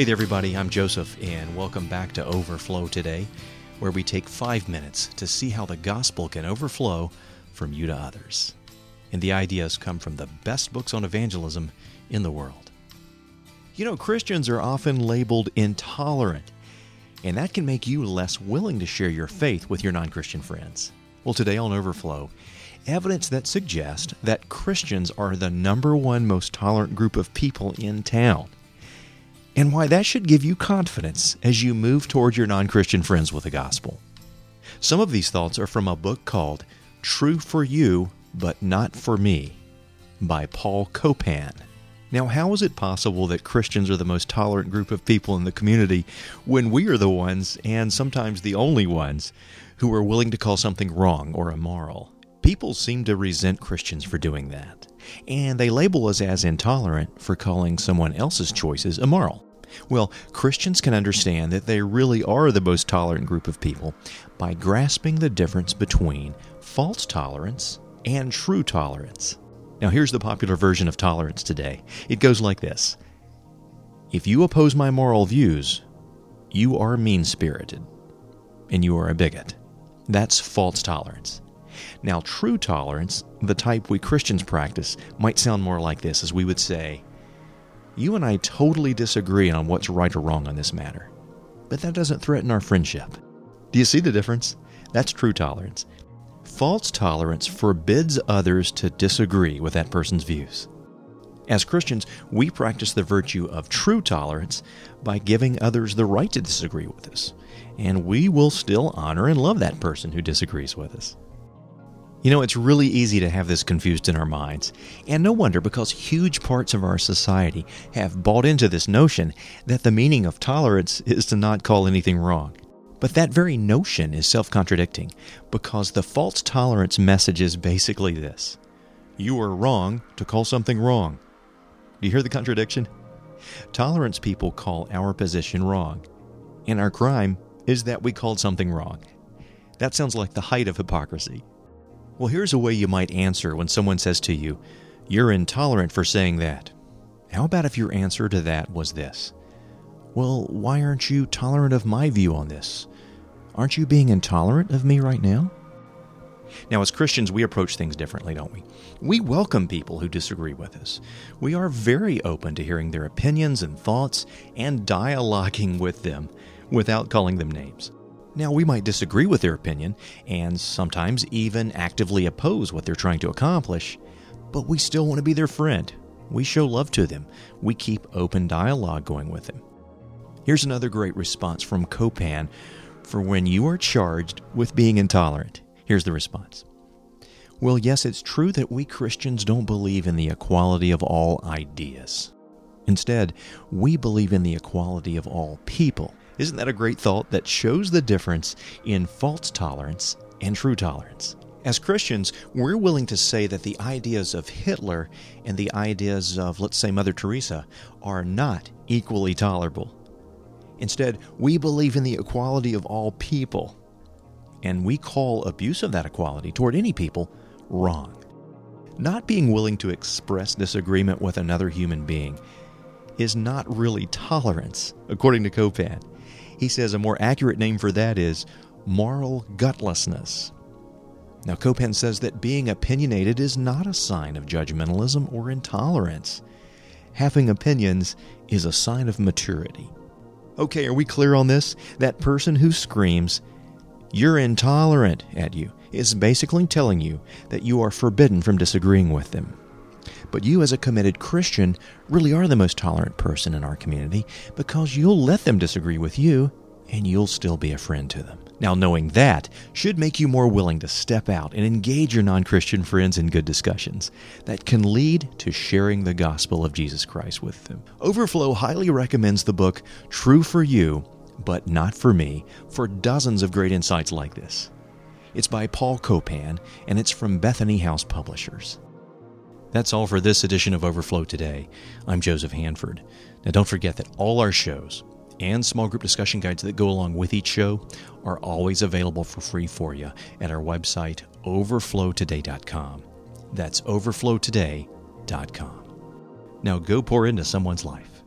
Hey there, everybody. I'm Joseph, and welcome back to Overflow today, where we take five minutes to see how the gospel can overflow from you to others. And the ideas come from the best books on evangelism in the world. You know, Christians are often labeled intolerant, and that can make you less willing to share your faith with your non Christian friends. Well, today on Overflow, evidence that suggests that Christians are the number one most tolerant group of people in town and why that should give you confidence as you move toward your non Christian friends with the gospel. Some of these thoughts are from a book called True for You, but Not for Me by Paul Copan. Now, how is it possible that Christians are the most tolerant group of people in the community when we are the ones, and sometimes the only ones, who are willing to call something wrong or immoral? People seem to resent Christians for doing that, and they label us as intolerant for calling someone else's choices immoral. Well, Christians can understand that they really are the most tolerant group of people by grasping the difference between false tolerance and true tolerance. Now, here's the popular version of tolerance today it goes like this If you oppose my moral views, you are mean spirited and you are a bigot. That's false tolerance. Now, true tolerance, the type we Christians practice, might sound more like this as we would say, You and I totally disagree on what's right or wrong on this matter, but that doesn't threaten our friendship. Do you see the difference? That's true tolerance. False tolerance forbids others to disagree with that person's views. As Christians, we practice the virtue of true tolerance by giving others the right to disagree with us, and we will still honor and love that person who disagrees with us. You know, it's really easy to have this confused in our minds, and no wonder because huge parts of our society have bought into this notion that the meaning of tolerance is to not call anything wrong. But that very notion is self contradicting because the false tolerance message is basically this You are wrong to call something wrong. Do you hear the contradiction? Tolerance people call our position wrong, and our crime is that we called something wrong. That sounds like the height of hypocrisy. Well, here's a way you might answer when someone says to you, You're intolerant for saying that. How about if your answer to that was this? Well, why aren't you tolerant of my view on this? Aren't you being intolerant of me right now? Now, as Christians, we approach things differently, don't we? We welcome people who disagree with us. We are very open to hearing their opinions and thoughts and dialoguing with them without calling them names. Now, we might disagree with their opinion and sometimes even actively oppose what they're trying to accomplish, but we still want to be their friend. We show love to them. We keep open dialogue going with them. Here's another great response from Copan for when you are charged with being intolerant. Here's the response Well, yes, it's true that we Christians don't believe in the equality of all ideas. Instead, we believe in the equality of all people. Isn't that a great thought that shows the difference in false tolerance and true tolerance? As Christians, we're willing to say that the ideas of Hitler and the ideas of, let's say, Mother Teresa are not equally tolerable. Instead, we believe in the equality of all people, and we call abuse of that equality toward any people wrong. Not being willing to express disagreement with another human being is not really tolerance, according to Copan. He says a more accurate name for that is moral gutlessness. Now, Copan says that being opinionated is not a sign of judgmentalism or intolerance. Having opinions is a sign of maturity. Okay, are we clear on this? That person who screams, You're intolerant at you, is basically telling you that you are forbidden from disagreeing with them. But you, as a committed Christian, really are the most tolerant person in our community because you'll let them disagree with you and you'll still be a friend to them. Now, knowing that should make you more willing to step out and engage your non Christian friends in good discussions that can lead to sharing the gospel of Jesus Christ with them. Overflow highly recommends the book True for You, but Not for Me for dozens of great insights like this. It's by Paul Copan and it's from Bethany House Publishers. That's all for this edition of Overflow today. I'm Joseph Hanford. Now, don't forget that all our shows and small group discussion guides that go along with each show are always available for free for you at our website, overflowtoday.com. That's overflowtoday.com. Now go pour into someone's life.